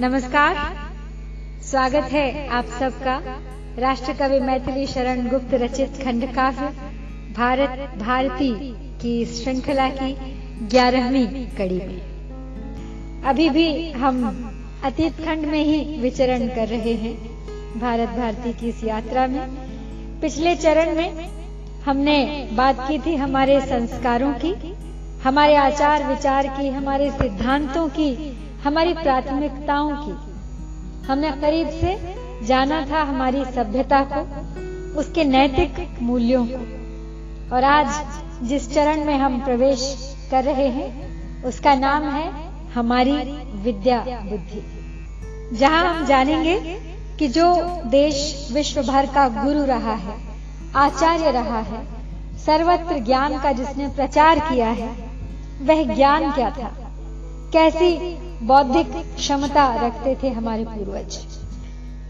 नमस्कार। स्वागत है आप सबका। राष्ट्र कवि मैथिली शरण गुप्त रचित खंड काव्य भारत भारती की श्रृंखला की ग्यारहवीं कड़ी में। अभी भी हम अतीत खंड में ही विचरण कर रहे हैं, भारत भारती की इस यात्रा में। पिछले चरण में हमने बात की थी हमारे संस्कारों की, हमारे आचार विचार की, हमारे सिद्धांतों की हमारी प्राथमिकताओं की। हमने करीब से जाना था हमारी सभ्यता को, उसके नैतिक मूल्यों को। और आज जिस चरण में हम प्रवेश कर रहे हैं, उसका नाम है हमारी विद्या बुद्धि। जहाँ हम जानेंगे कि जो देश विश्व भर का गुरु रहा है, आचार्य रहा है, सर्वत्र ज्ञान का जिसने प्रचार किया है, वह ज्ञान क्या था? कैसी बौद्धिक क्षमता रखते थे हमारे पूर्वज।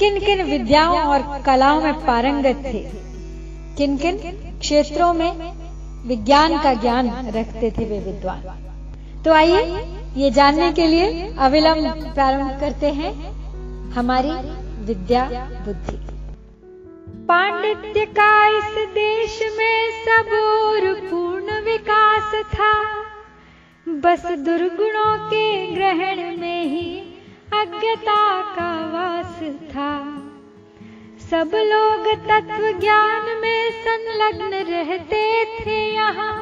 किन किन विद्याओं और कलाओं में पारंगत थे? किन किन क्षेत्रों में विज्ञान का ज्ञान रखते थे वे विद्वान? तो आइए ये जानने के लिए अविलंब प्रारंभ करते हैं हमारी विद्या बुद्धि। पांडित्य का इस देश में सब और पूर्ण विकास था। बस दुर्गुणों के ग्रहण में ही अज्ञता का वास था। सब लोग तत्व ज्ञान में संलग्न रहते थे यहाँ।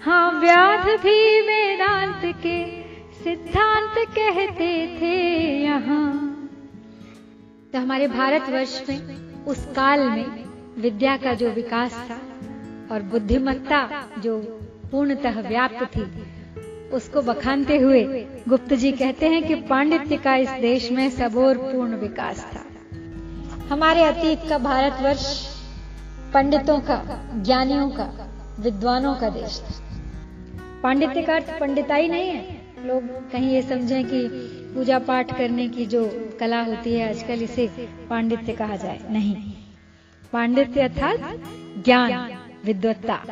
हाँ व्याध भी वेदांत के सिद्धांत कहते थे यहाँ। तो हमारे भारतवर्ष में, उस काल में विद्या का जो विकास था और बुद्धिमत्ता जो पूर्णतः व्याप्त थी उसको बखानते हुए गुप्त जी कहते हैं कि पांडित्य का इस देश में सबोर पूर्ण विकास था। हमारे अतीत का भारतवर्ष पंडितों का, ज्ञानियों का, विद्वानों का देश था। पांडित्य का अर्थ पंडिताई नहीं है। लोग कहीं ये समझें कि पूजा पाठ करने की जो कला होती है, आजकल इसे पांडित्य कहा जाए। नहीं। पांडित्य अर्थात ज्ञान, विद्वत्ता।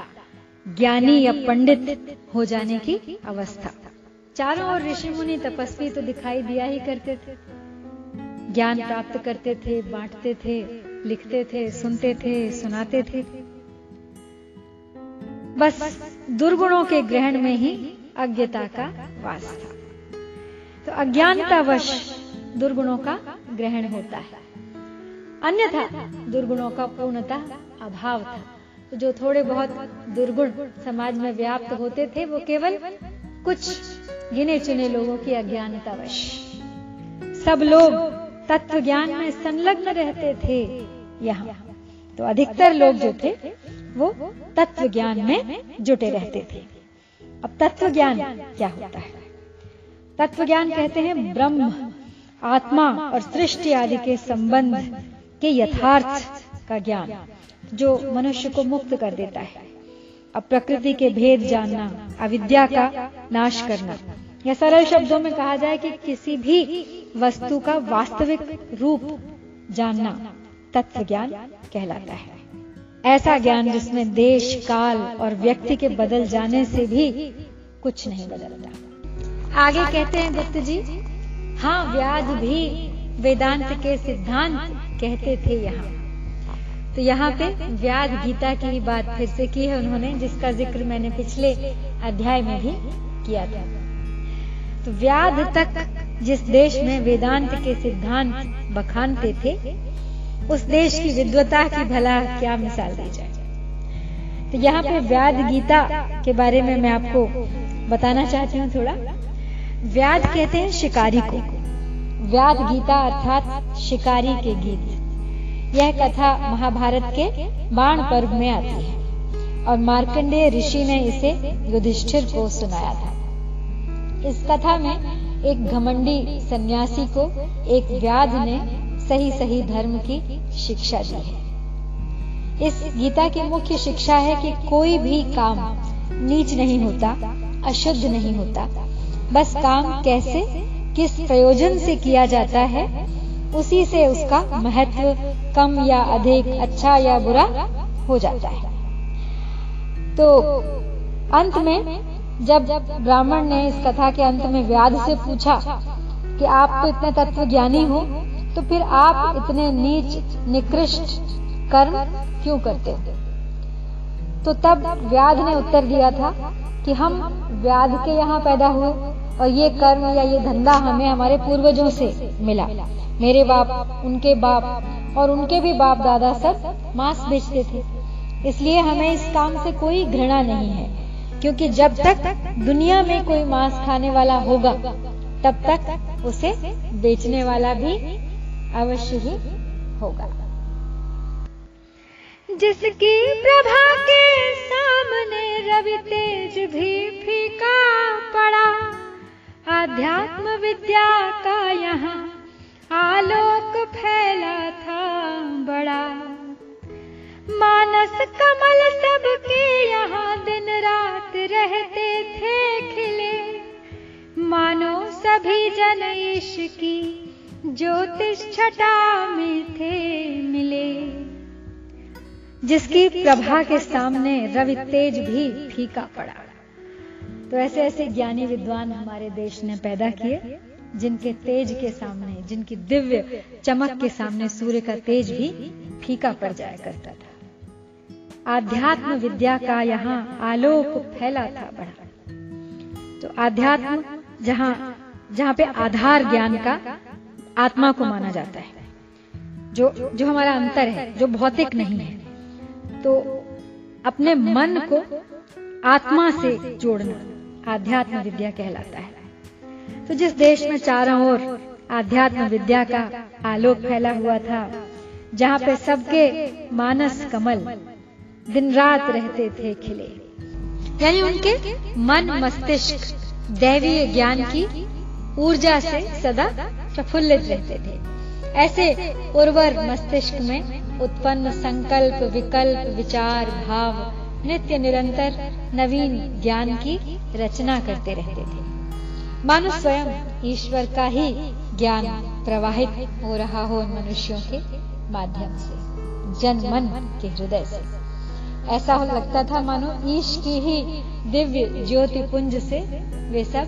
ज्ञानी या पंडित हो जाने की अवस्था। चारों ओर ऋषि मुनि तपस्वी तो दिखाई दिया ही करते थे। ज्ञान प्राप्त करते थे बांटते थे लिखते थे सुनते थे सुनाते थे। बस दुर्गुणों के ग्रहण में ही अज्ञता का वास था। तो अज्ञानतावश दुर्गुणों का ग्रहण होता है। अन्यथा दुर्गुणों का पूर्णतः अभाव था। जो थोड़े बहुत दुर्गुण समाज में व्याप्त होते थे, वो केवल कुछ गिने चुने लोगों की अज्ञानतावश सब लोग तत्व ज्ञान में संलग्न रहते थे यहाँ। तो अधिकतर लोग जो थे, वो तत्व ज्ञान में जुटे रहते थे। अब तत्व ज्ञान क्या होता है? तत्व ज्ञान कहते हैं ब्रह्म, आत्मा और सृष्टि आदि के संबंध के यथार्थ का ज्ञान। जो मनुष्य को मुक्त कर देता है। अब प्रकृति के भेद जानना, अविद्या का नाश करना। या सरल शब्दों में कहा जाए कि किसी भी वस्तु का वास्तविक रूप जानना तत्व ज्ञान कहलाता है। ऐसा ज्ञान जिसमें देश, काल और व्यक्ति के बदल जाने से भी कुछ नहीं बदलता। आगे कहते हैं गुप्त जी हाँ व्याध भी वेदांत के सिद्धांत कहते थे यहाँ। तो यहाँ पे व्याध गीता की ही बात फिर से की है उन्होंने, जिसका ज़िक्र मैंने पिछले अध्याय में भी किया था। तो व्याध तक जिस देश में वेदांत के सिद्धांत बखानते थे, उस देश की विद्वता की भला क्या मिसाल दी जाए? तो यहाँ पे व्याध गीता के बारे में मैं आपको बताना चाहती हूँ थोड़ा। व्याध कहते हैं शिकारी को। व्याध गीता अर्थात शिकारी के गीत। यह कथा महाभारत के बाण पर्व में आती है। और मार्कंडेय ऋषि ने इसे युधिष्ठिर को सुनाया था। इस कथा में एक घमंडी सन्यासी को एक व्याध ने सही सही धर्म की शिक्षा दी है। इस गीता की मुख्य शिक्षा है कि कोई भी काम नीच नहीं होता, अशुद्ध नहीं होता। बस काम कैसे, किस प्रयोजन से किया जाता है उसी से उसका महत्व कम या अधिक अच्छा या बुरा हो जाता है। तो अंत में, जब ब्राह्मण ने इस कथा के अंत में व्याध से पूछा कि आप तो इतने तत्व ज्ञानी हो तो फिर आप इतने नीच, निकृष्ट कर्म क्यों करते हो? तो तब व्याध ने उत्तर दिया था कि हम व्याध के यहाँ पैदा हुए और ये कर्म या ये धंधा हमें हमारे पूर्वजों से मिला। मेरे बाप, उनके बाप और उनके भी बाप दादा सब मांस बेचते थे। इसलिए हमें इस काम से कोई घृणा नहीं है, क्योंकि जब तक दुनिया में कोई मांस खाने वाला होगा, तब तक उसे बेचने वाला भी अवश्य ही होगा। जिसकी प्रभा के सामने रवि तेज भी फीका पड़ा, आध्यात्म विद्या का यहाँ आलोक फैला था बड़ा। मानस कमल सबके यहाँ दिन रात रहते थे खिले। मानो सभी जन ईश की ज्योतिष छटा में थे मिले। जिसकी प्रभा के सामने रवि तेज भी फीका पड़ा। तो ऐसे ऐसे ज्ञानी विद्वान हमारे देश ने पैदा किए। जिनके तेज के सामने, जिनकी दिव्य चमक के सामने सूर्य का तेज भी फीका पड़ जाया करता था। आध्यात्म विद्या का यहाँ आलोक फैला था बड़ा। तो आध्यात्म जहाँ जहाँ पे आधार ज्ञान का आत्मा को माना जाता है, जो जो हमारा अंतर है, जो भौतिक नहीं है तो अपने मन को आत्मा से जोड़ना आध्यात्म विद्या कहलाता है। तो जिस देश में चारों ओर आध्यात्म विद्या का आलोक फैला हुआ था, जहाँ पे सबके मानस कमल दिन रात रहते थे खिले। यानी उनके मन मस्तिष्क दैवीय ज्ञान की ऊर्जा से सदा प्रफुल्लित रहते थे। ऐसे उर्वर मस्तिष्क में उत्पन्न संकल्प, विकल्प, विचार, भाव, नित्य निरंतर नवीन ज्ञान की रचना करते रहते थे। मानो स्वयं ईश्वर का ही ज्ञान प्रवाहित हो रहा हो उन मनुष्यों के माध्यम से, जन मन के हृदय से। ऐसा हो लगता था मानो ईश की ही दिव्य ज्योति पुंज से वे सब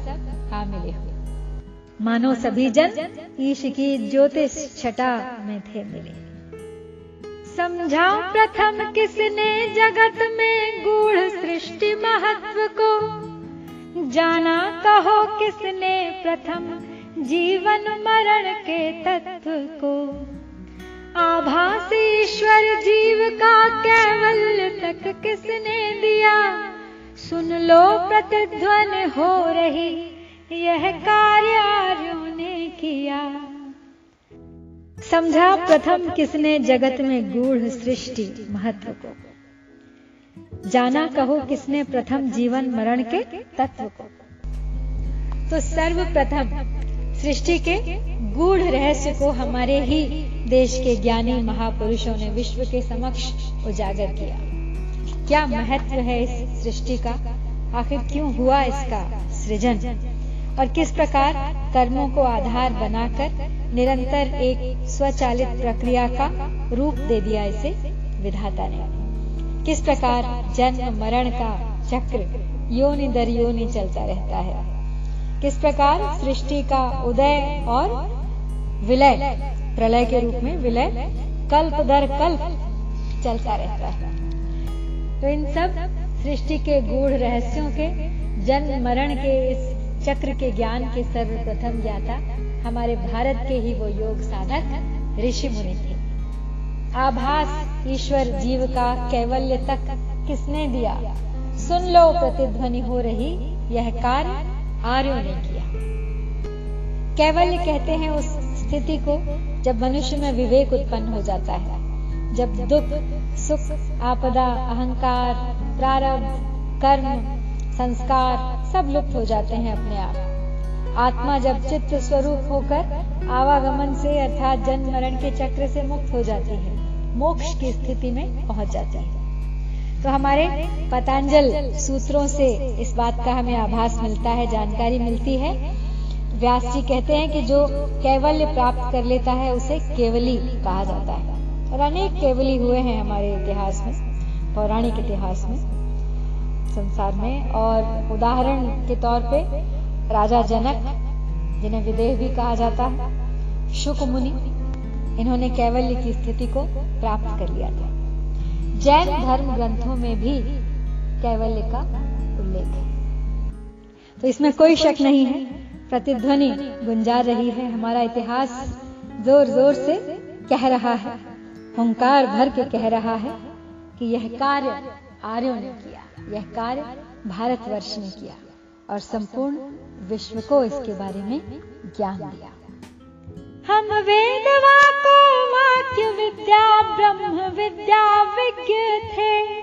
आ मिले हुए मानो सभी जन ईश की ज्योतिष छटा में थे मिले। समझाओ प्रथम किसने जगत में गूढ़ सृष्टि महत्व को जाना कहो किसने प्रथम जीवन मरण के तत्व को। आभास ईश्वर जीव का कैवल्य तक किसने दिया? सुन लो प्रतिध्वन हो रही, यह कार्य आर्यों ने किया। समझा प्रथम किसने जगत में गूढ़ सृष्टि महत्व को। जाना कहो किसने प्रथम जीवन मरण के तत्व को। तो सर्वप्रथम सृष्टि के गूढ़ रहस्य को हमारे ही देश के ज्ञानी महापुरुषों ने विश्व के समक्ष उजागर किया। क्या महत्व है इस सृष्टि का? आखिर क्यों हुआ इसका सृजन? और किस प्रकार कर्मों को आधार बनाकर निरंतर एक स्वचालित प्रक्रिया का रूप दे दिया इसे विधाता ने? किस प्रकार जन्म, मरण का चक्र योनि दर योनि चलता रहता है? किस प्रकार सृष्टि का उदय और विलय, प्रलय के रूप में विलय, कल्प दर कल्प चलता रहता है? तो इन सब सृष्टि के गूढ़ रहस्यों के, जन्म, मरण के इस चक्र के ज्ञान के सर्वप्रथम ज्ञाता हमारे भारत के ही वो योग साधक ऋषि मुनि आभास ईश्वर जीव का कैवल्य तक किसने दिया? सुन लो प्रतिध्वनि हो रही यह कार्य आर्यों ने किया। कैवल्य कहते हैं उस स्थिति को जब मनुष्य में विवेक उत्पन्न हो जाता है, जब दुख, सुख, आपदा, अहंकार, प्रारब्ध, कर्म, संस्कार सब लुप्त हो जाते हैं अपने आप। आत्मा जब चित्त स्वरूप होकर आवागमन से अर्थात जन्म मरण के चक्र से मुक्त हो जाती है। मोक्ष की स्थिति में पहुँच जाती है। तो हमारे पतंजल सूत्रों से इस बात का हमें आभास मिलता है, जानकारी मिलती है। व्यास जी कहते हैं कि जो कैवल्य प्राप्त कर लेता है, उसे केवली कहा जाता है। और अनेक केवली हुए हैं हमारे इतिहास में, पौराणिक इतिहास में, संसार में। और उदाहरण के तौर पे राजा जनक, जिन्हें विदेह भी कहा जाता है, शुक मुनि इन्होंने कैवल्य की स्थिति को प्राप्त कर लिया था। जैन धर्म ग्रंथों में भी कैवल्य का उल्लेख है। तो इसमें कोई शक नहीं है, प्रतिध्वनि गुंजार रही है, हमारा इतिहास ज़ोर ज़ोर से कह रहा है, हंकार भर के कह रहा है कि यह कार्य आर्यों ने किया, यह कार्य भारतवर्ष ने किया और संपूर्ण विश्व को इसके बारे में ज्ञान दिया। हम वेदवा को वाक्य विद्या ब्रह्म विद्या विज्ञ थे।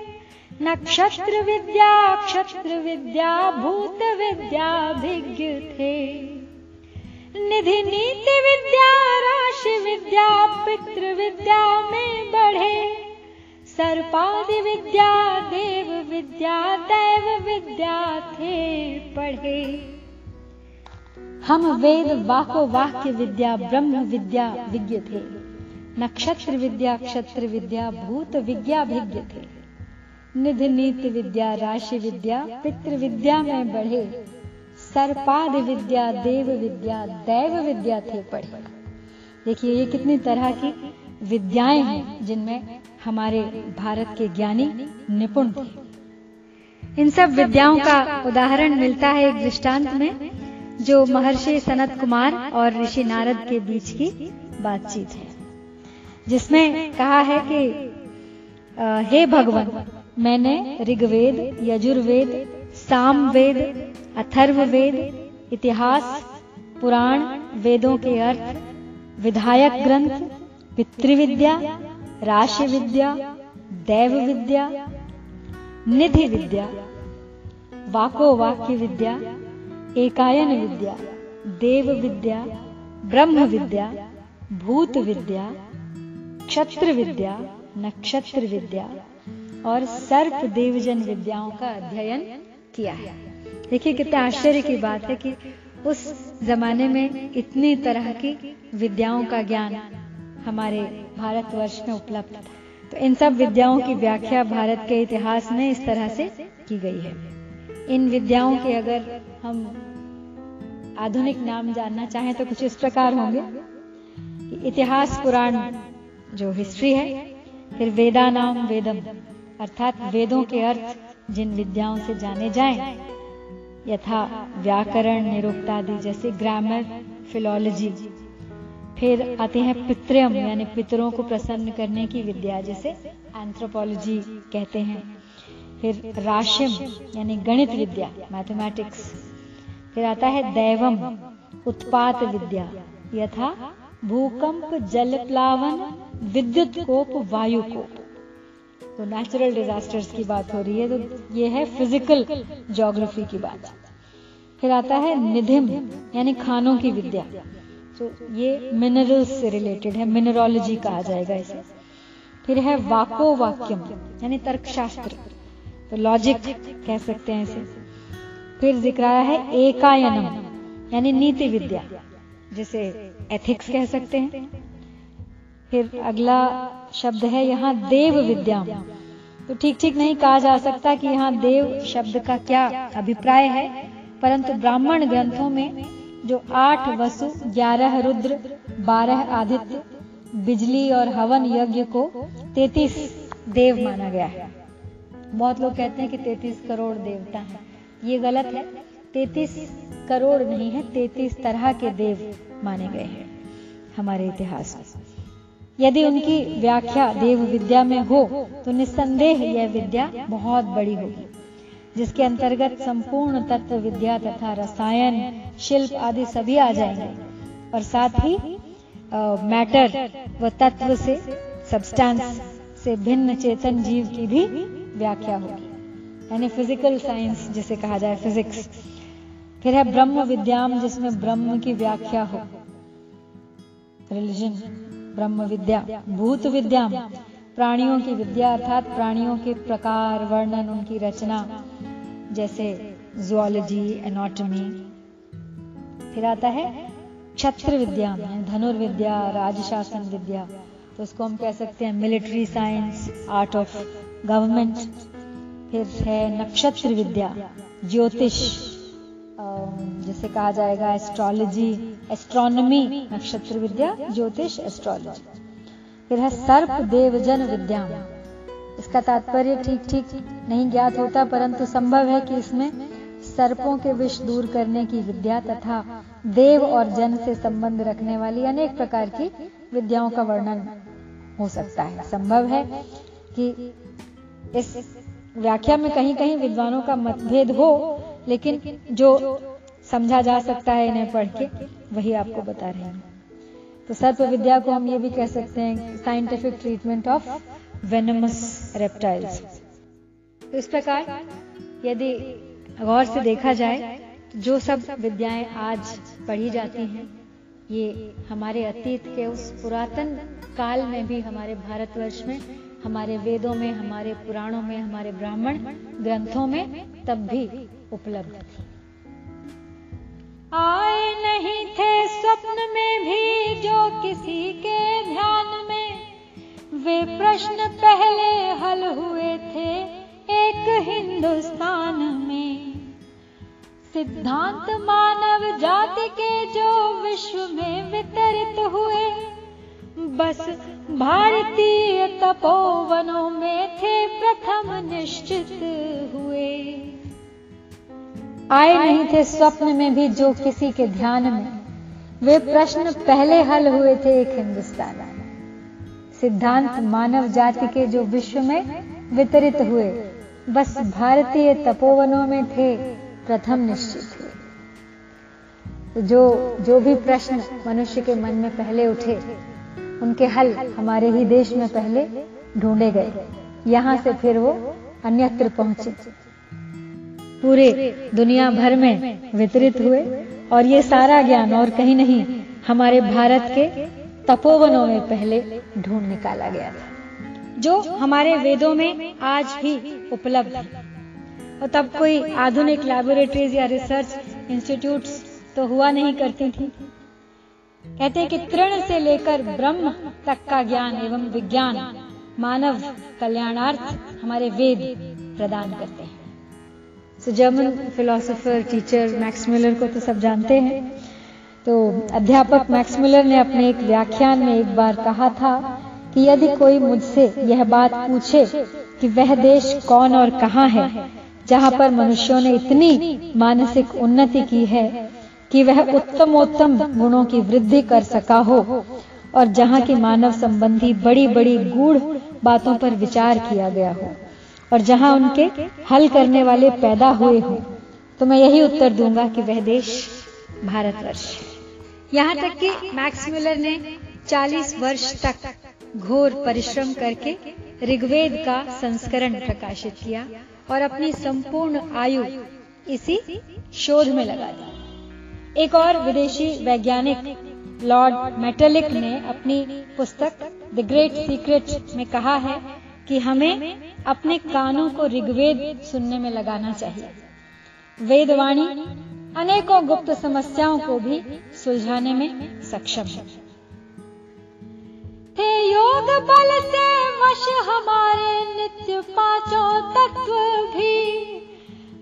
नक्षत्र विद्या क्षत्र विद्या भूत विद्या विज्ञ थे। निधि नीति विद्या राशि विद्या पितृ विद्या में बढ़े। सर्पादि विद्या देव विद्या दैव विद्या थे पढ़े हम वेद वाको वाक्य विद्या, ब्रह्म विद्या विज्ञ थे। नक्षत्र विद्या, क्षत्र विद्या, भूत विद्या भिज्ञ थे। निधि नीति विद्या, राशि विद्या, पितृ विद्या में बढ़े। सर्पाद विद्या, देव विद्या, दैव विद्या थे पढ़े। देखिए, ये कितनी तरह की विद्याएँ हैं जिनमें हमारे भारत के ज्ञानी निपुण थे। इन सब विद्याओं का उदाहरण मिलता है एक दृष्टांत में। जो महर्षि सनत कुमार और ऋषि नारद के बीच की बातचीत है, जिसमें कहा है कि हे भगवान, मैंने ऋग्वेद, यजुर्वेद, सामवेद अथर्व वेद इतिहास, पुराण, वेदों के अर्थ, विधायक ग्रंथ, पितृविद्या राशि विद्या दैव विद्या निधि विद्या वाको वाक्य विद्या एकायन विद्या देव विद्या, ब्रह्म विद्या, भूत विद्या, क्षत्र विद्या, नक्षत्र विद्या और सर्प देवजन विद्याओं का अध्ययन किया है। देखिए कितने आश्चर्य की बात है कि उस जमाने में इतनी तरह की विद्याओं का ज्ञान हमारे भारतवर्ष में उपलब्ध था। तो इन सब विद्याओं की व्याख्या भारत के इतिहास में इस तरह से की गई है। इन विद्याओं के अगर हम आधुनिक नाम जानना चाहें तो कुछ इस प्रकार होंगे। इतिहास, पुराण, जो हिस्ट्री है, फिर वेदा नाम वेदम, अर्थात वेदों के अर्थ जिन विद्याओं से जाने जाएँ, यथा व्याकरण, निरुक्तादि जैसे ग्रामर फिलोलॉजी फिर आते हैं पितृम, यानी पितरों को प्रसन्न करने की विद्या जिसे एंथ्रोपोलॉजी कहते हैं। फिर राशिम, यानी गणित विद्या मैथमेटिक्स फिर आता है दैवम, उत्पात विद्या, यथा भूकंप, जल प्लावन, विद्युत कोप, वायु कोप। तो नेचुरल डिजास्टर्स की बात हो रही है तो ये है फ़िज़िकल ज्योग्राफी की बात। फिर आता है निधिम, यानी खानों की विद्या। तो ये मिनरल्स से रिलेटेड है मिनरोलॉजी कहा जाएगा इसे। फिर है वाको वाक्यम, यानी तर्कशास्त्र। तो लॉजिक कह सकते हैं इसे। फिर ज़िक्र आया है एकायनम, यानी नीति विद्या, जिसे एथिक्स कह सकते हैं। फिर अगला शब्द है यहाँ देव विद्या तो ठीक ठीक नहीं कहा जा सकता कि यहाँ देव शब्द का क्या अभिप्राय है, परंतु ब्राह्मण ग्रंथों में जो आठ वसु, ग्यारह रुद्र, बारह आदित्य, बिजली और हवन यज्ञ को तैतीस देव माना गया है। बहुत लोग कहते हैं कि तैतीस करोड़ देवता हैं। ये गलत है। तैतीस करोड़ नहीं है, तैतीस तरह के देव माने गए हैं हमारे इतिहास में। यदि उनकी व्याख्या देव विद्या में हो तो निस्संदेह यह विद्या बहुत बड़ी होगी, जिसके अंतर्गत संपूर्ण तत्व विद्या तथा रसायन, शिल्प आदि सभी आ जाएँगे। और साथ ही मैटर व तत्व से सब्सटेंस से भिन्न चेतन जीव की भी व्याख्या होगी। यानी फ़िज़िकल साइंस जिसे कहा जाए फिजिक्स फिर है ब्रह्म विद्याम, जिसमें ब्रह्म की व्याख्या हो। रिलीजन ब्रह्म विद्या, भूत विद्याम। प्राणियों की विद्या अर्थात प्राणियों के प्रकार, वर्णन, उनकी रचना, जैसे जुआलॉजी एनाटॉमी फिर आता है क्षत्र विद्या, धनुर्विद्या, राजशासन विद्या। तो उसको हम कह सकते हैं military science art of government, फिर है नक्षत्र विद्या, ज्योतिष जैसे कहा जाएगा एस्ट्रोलॉजी एस्ट्रोनॉमी नक्षत्र विद्या, ज्योतिष एस्ट्रोलॉजी फिर है सर्प देवजन विद्या इसका तात्पर्य ठीक ठीक नहीं ज्ञात होता, परंतु संभव है कि इसमें सर्पों के विष दूर करने की विद्या तथा देव और जन से संबंध रखने वाली अनेक प्रकार की विद्याओं का वर्णन हो सकता है। संभव है कि इस व्याख्या में कहीं कहीं विद्वानों का मतभेद हो, लेकिन जो समझा जा सकता है इन्हें पढ़ के, वही आपको बता रहे हैं। तो सर्प विद्या को हम ये भी कह सकते हैं scientific treatment of venomous reptiles तो इस प्रकार, यदि गौर से देखा जाए तो जो सब विद्याएँ आज पढ़ी जाती हैं, ये हमारे अतीत के उस पुरातन काल में भी, हमारे भारतवर्ष में हमारे वेदों में, हमारे पुराणों में, हमारे ब्राह्मण ग्रंथों में तब भी उपलब्ध थी। आए नहीं थे स्वप्न में भी जो किसी के ध्यान में। वे प्रश्न पहले हल हुए थे एक हिंदुस्तान में। सिद्धांत मानव जाति के जो विश्व में वितरित हुए बस भारतीय तपोवनों में थे प्रथम निश्चित हुए। आए नहीं थे स्वप्न में भी जो किसी के ध्यान में। वे प्रश्न पहले हल हुए थे एक हिंदुस्तान सिद्धांत मानव जाति के जो विश्व में वितरित हुए, बस भारतीय तपोवनों में थे प्रथम निश्चित हुए। जो जो भी प्रश्न मनुष्य के मन में पहले उठे उनके हल हमारे ही देश में पहले ढूंढे गए। यहाँ से फिर वो अन्यत्र पहुँचे। पूरे दुनिया भर में वितरित हुए और ये सारा ज्ञान और कहीं नहीं, हमारे भारत के तपोवनों में पहले ढूंढ निकाला गया था, जो हमारे वेदों में आज भी उपलब्ध है। और तब कोई आधुनिक लैबोरेटरीज या रिसर्च इंस्टीट्यूट्स तो हुआ नहीं करती थी। कहते हैं कि तृण से लेकर ब्रह्म तक का ज्ञान एवं विज्ञान मानव कल्याणार्थ हमारे वेद प्रदान करते हैं। So German philosopher teacher Max Miller को तो सब जानते हैं। तो अध्यापक मैक्स मिलर ने अपने एक व्याख्यान में एक बार कहा था कि यदि कोई मुझसे यह बात पूछे कि वह देश कौन और कहाँ है, जहाँ पर मनुष्यों ने इतनी मानसिक उन्नति की है कि वह उत्तमोत्तम गुणों की वृद्धि कर सका हो और जहाँ की मानव संबंधी बड़ी बड़ी गूढ़ बातों पर विचार किया गया हो और जहाँ उनके हल करने वाले पैदा हुए हों। तो मैं यही उत्तर दूँगा कि वह देश भारतवर्ष यहाँ तक कि मैक्स मिलर ने 40 वर्ष तक घोर परिश्रम करके ऋग्वेद का संस्करण प्रकाशित किया और अपनी संपूर्ण आयु इसी शोध में लगा दी। एक और विदेशी वैज्ञानिक, लॉर्ड मेटेलिक ने अपनी पुस्तक द ग्रेट सीक्रेट में कहा है कि हमें अपने कानों को ऋग्वेद सुनने में लगाना चाहिए। वेदवाणी अनेकों गुप्त समस्याओं को भी सुलझाने में सक्षम है। थे योग बल से वश हमारे नित्य पाँचों तत्व भी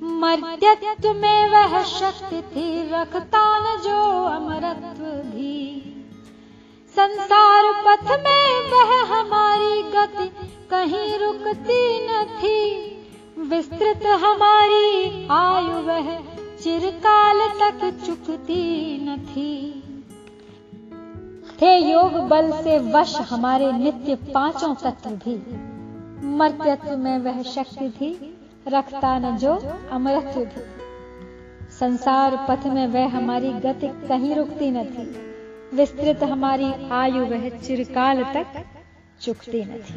मर्त्यत्व में वह शक्ति थी रखता न जो अमरत्व भी। संसार पथ में वह हमारी गति कहीं रुकती न थी विस्तृत हमारी आयु वह चिरकाल तक चुकती न थी थे योग बल से वश हमारे नित्य पाँचों तत्व भी। मर्त्यत्व में वह शक्ति थी रखता न जो अमरत्व भी संसार पथ में वह हमारी गति कहीं रुकती न थी। विस्तृत हमारी आयु वह चिरकाल तक चुकती न थी।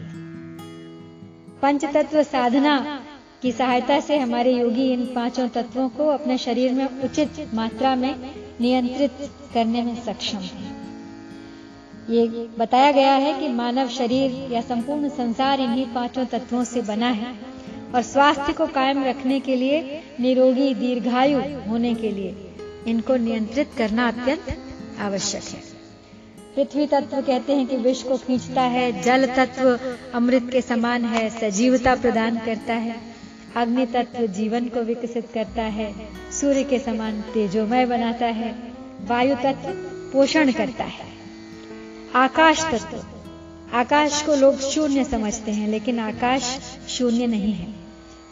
पंच तत्व साधना की सहायता से हमारे योगी इन पाँचों तत्वों को अपने शरीर में उचित मात्रा में नियंत्रित करने में सक्षम है। ये बताया गया है कि मानव शरीर या संपूर्ण संसार इन्हीं पाँचों तत्वों से बना है। और स्वास्थ्य को कायम रखने के लिए निरोगी दीर्घायु होने के लिए इनको नियंत्रित करना अत्यंत आवश्यक है। पृथ्वी तत्व कहते हैं कि विश्व को खींचता है, जल तत्व अमृत के समान है, सजीवता प्रदान करता है, अग्नि तत्व जीवन को विकसित करता है, सूर्य के समान तेजोमय बनाता है, वायु तत्व पोषण करता है। आकाश तत्व, आकाश को लोग शून्य समझते हैं, लेकिन आकाश शून्य नहीं है।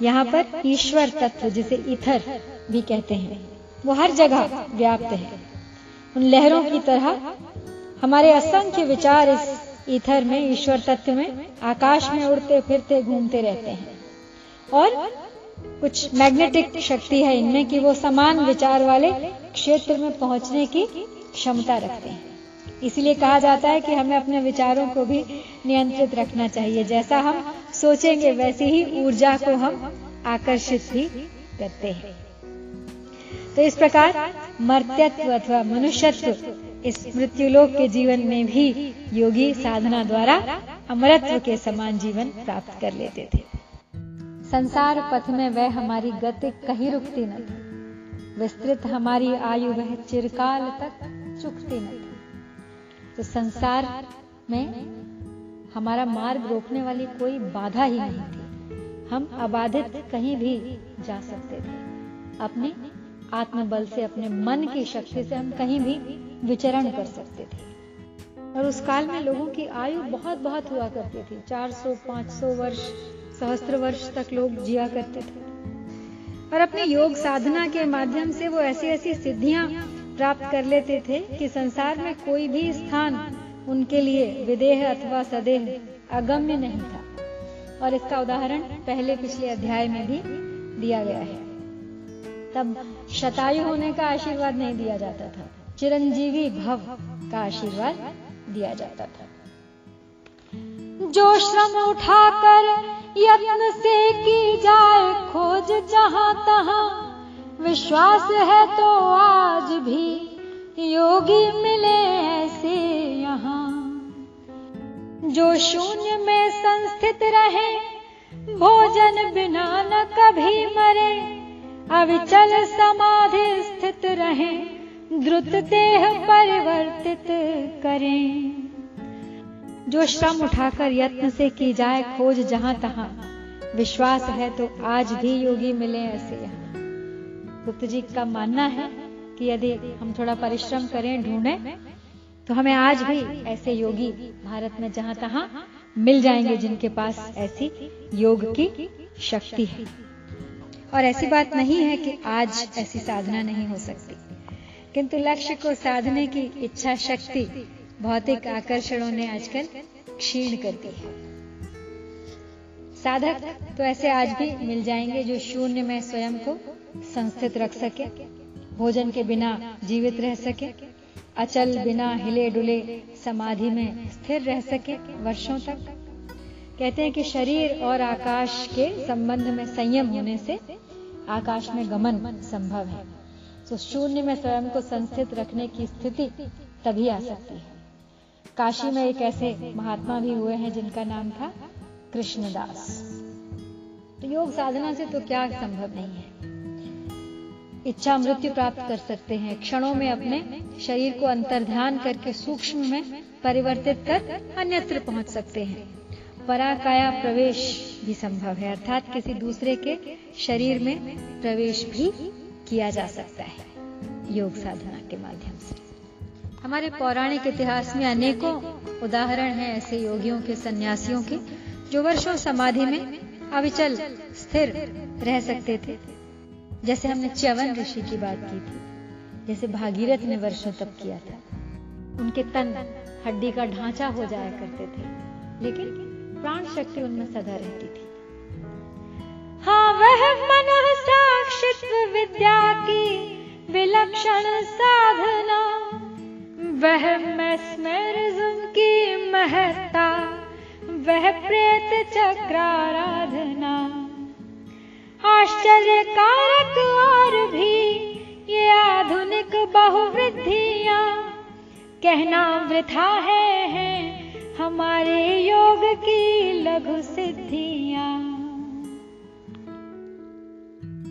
यहाँ पर ईश्वर तत्व जिसे इथर भी कहते हैं, वो हर जगह व्याप्त है। उन लहरों की तरह हमारे असंख्य विचार इस इथर में, ईश्वर तत्व में, आकाश में उड़ते, फिरते, घूमते रहते हैं। और कुछ मैग्नेटिक शक्ति है इनमें कि वो समान विचार वाले क्षेत्र में पहुँचने की क्षमता रखते हैं। इसलिए कहा जाता है कि हमें अपने विचारों को भी नियंत्रित रखना चाहिए। जैसा हम सोचेंगे, वैसी ही ऊर्जा को हम आकर्षित भी करते हैं। तो इस प्रकार मर्त्यत्व अथवा मनुष्यत्व इस मृत्युलोक के जीवन में भी योगी साधना द्वारा अमरत्व के समान जीवन प्राप्त कर लेते थे। संसार पथ में वह हमारी गति कहीं रुकती न थी। विस्तृत हमारी आयु वह चिरकाल तक चुकती न थी। तो संसार में हमारा मार्ग रोकने वाली कोई बाधा ही नहीं थी। हम अबाधित कहीं भी जा सकते थे। अपने आत्मबल से, अपने मन की शक्ति से हम कहीं भी विचरण कर सकते थे। और उस काल में लोगों की आयु बहुत बहुत हुआ करती थी। 400 500 वर्ष, सहस्त्र वर्ष तक लोग जिया करते थे। और अपने योग साधना के माध्यम से वो ऐसी ऐसी सिद्धियाँ प्राप्त कर लेते थे कि संसार में कोई भी स्थान उनके लिए विदेह अथवा सदेह अगम्य नहीं था। और इसका उदाहरण पहले पिछले अध्याय में भी दिया गया है। तब शतायु होने का आशीर्वाद नहीं दिया जाता था। चिरंजीवी भव का आशीर्वाद दिया जाता था। जो श्रम उठाकर यत्न से की जाए खोज जहाँ तहां, विश्वास है तो आज भी योगी मिले ऐसे यहाँ। जो शून्य में संस्थित रहे, भोजन बिना न कभी मरे। अविचल समाधि स्थित रहे, द्रुत देह परिवर्तित करें। जो श्रम उठाकर यत्न से की जाए, खोज जहाँ तहां। विश्वास है तो आज भी योगी मिले ऐसे यहाँ। गुप्त जी का मानना है कि यदि हम थोड़ा परिश्रम करें, ढूंढें तो हमें आज भी ऐसे योगी भारत में जहाँ तहां मिल जाएँगे जिनके पास ऐसी योग की शक्ति है। और ऐसी बात नहीं है कि आज ऐसी साधना नहीं हो सकती, किंतु लक्ष्य को साधने की इच्छा शक्ति भौतिक आकर्षणों ने आजकल क्षीण कर दी है। साधक तो ऐसे आज भी मिल जाएँगे जो शून्य में स्वयं को संस्थित रख सके। भोजन के बिना जीवित रह सके, अचल बिना हिले डुले समाधि में स्थिर रह सके वर्षों तक। कहते हैं कि शरीर और आकाश के संबंध में संयम होने से आकाश में गमन संभव है। तो शून्य में स्वयं को संस्थित रखने की स्थिति तभी आ सकती है। काशी में एक ऐसे महात्मा भी हुए हैं जिनका नाम था कृष्णदास। तो योग साधना से तो क्या संभव नहीं है। इच्छा मृत्यु प्राप्त कर सकते हैं। क्षणों में अपने शरीर को अंतर ध्यान करके सूक्ष्म में परिवर्तित कर अन्यत्र पहुँच सकते हैं। पराकाया प्रवेश भी संभव है, अर्थात किसी दूसरे के शरीर में प्रवेश भी किया जा सकता है, योग साधना के माध्यम से। हमारे पौराणिक इतिहास में अनेकों उदाहरण हैं ऐसे योगियों के, सन्यासियों के, जो वर्षों समाधि में अविचल, स्थिर रह सकते थे। जैसे हमने च्यवन ऋषि की बात की थी, जैसे भागीरथ ने वर्षों तप किया था। उनके तन हड्डी का ढांचा हो जाया करते थे, लेकिन प्राण शक्ति उनमें सदा रहती थी। हाँ वह मन साक्षित्व विद्या की विलक्षण साधना, वह मैस्मेरिज्म की महत्ता, वह प्रेत चक्राराधना। आश्चर्यकारक और भी ये आधुनिक बहुवृद्धियाँ। कहना वृथा है, है हमारे योग की लघु सिद्धियाँ।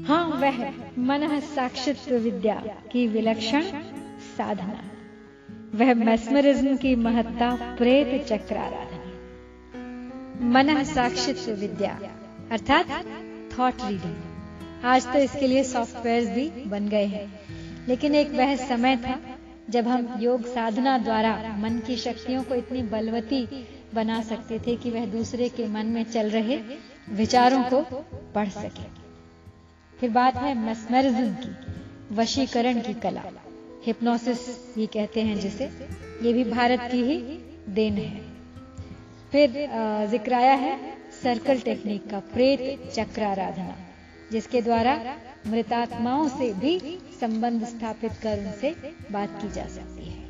हाँ वह मन साक्षित्व विद्या की विलक्षण साधना। वह मेस्मरिज्म की महत्ता प्रेत चक्र आराधना मन साक्षित्व विद्या अर्थात थॉट रीडिंग आज तो इसके लिए सॉफ्टवेयर भी बन गए हैं। लेकिन एक वह समय था जब हम योग साधना द्वारा मन की शक्तियों को इतनी बलवती बना सकते थे कि वह दूसरे के मन में चल रहे विचारों को पढ़ सके। फिर बात है मस्मरिज्म की, वशीकरण की कला। हिप्नोसिस ये कहते हैं जिसे। ये भी भारत की ही देन है। फिर जिक्राया है सर्कल टेक्निक का प्रेत चक्र आराधना जिसके द्वारा मृतात्माओं से भी संबंध स्थापित कर उनसे बात की जा सकती है।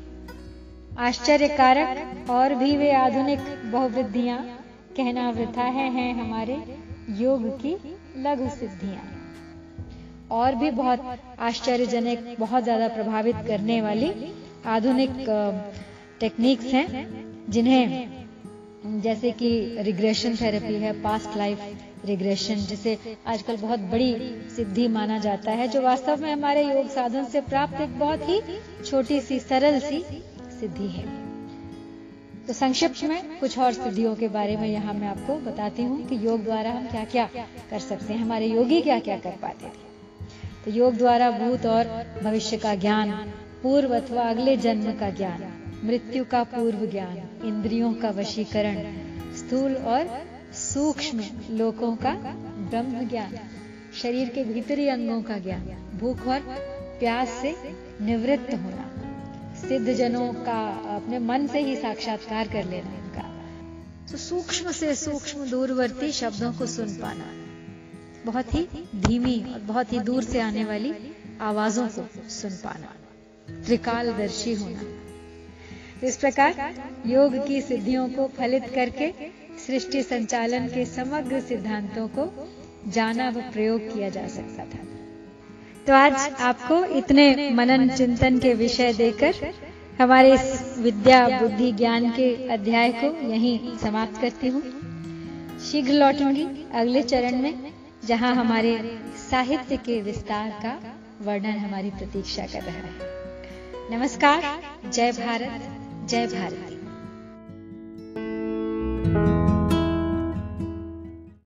आश्चर्यकारक और भी वे आधुनिक बहुवृद्धियाँ कहना वृथा है, हैं हमारे योग की लघु सिद्धियाँ। और भी बहुत आश्चर्यजनक, बहुत ज़्यादा प्रभावित करने वाली आधुनिक टेक्निक्स हैं, जिन्हें जैसे कि रिग्रेशन थेरेपी है पास्ट लाइफ रिग्रेशन जिसे आजकल बहुत बड़ी सिद्धि माना जाता है, जो वास्तव में हमारे योग साधन से प्राप्त एक बहुत ही छोटी सी, सरल सी सिद्धि है। तो संक्षिप्त में कुछ और सिद्धियों के बारे में यहाँ मैं आपको बताती हूँ कि योग द्वारा हम क्या क्या कर सकते हैं। हमारे योगी क्या क्या कर पाते थे? तो योग द्वारा भूत और भविष्य का ज्ञान, पूर्व अथवा अगले जन्म का ज्ञान मृत्यु का पूर्व ज्ञान, इंद्रियों का वशीकरण, स्थूल और सूक्ष्म लोकों का ब्रह्म ज्ञान, शरीर के भीतरी अंगों का ज्ञान, भूख और प्यास से निवृत्त होना सिद्ध जनों का अपने मन से ही साक्षात्कार कर लेना इनका। तो सूक्ष्म से सूक्ष्म दूरवर्ती शब्दों को सुन पाना, बहुत ही धीमी और बहुत ही दूर से आने वाली आवाजों को सुन पाना, त्रिकालदर्शी होना। इस प्रकार योग की सिद्धियों को फलित करके सृष्टि संचालन के समग्र सिद्धांतों को जाना व प्रयोग किया जा सकता था। तो आज आपको इतने मनन चिंतन के विषय देकर हमारे इस विद्या बुद्धि ज्ञान के अध्याय को यहीं समाप्त करती हूँ। शीघ्र लौटूँगी अगले चरण में, जहाँ हमारे साहित्य के विस्तार का वर्णन हमारी प्रतीक्षा कर रहा है। नमस्कार, जय भारत। जय भारत।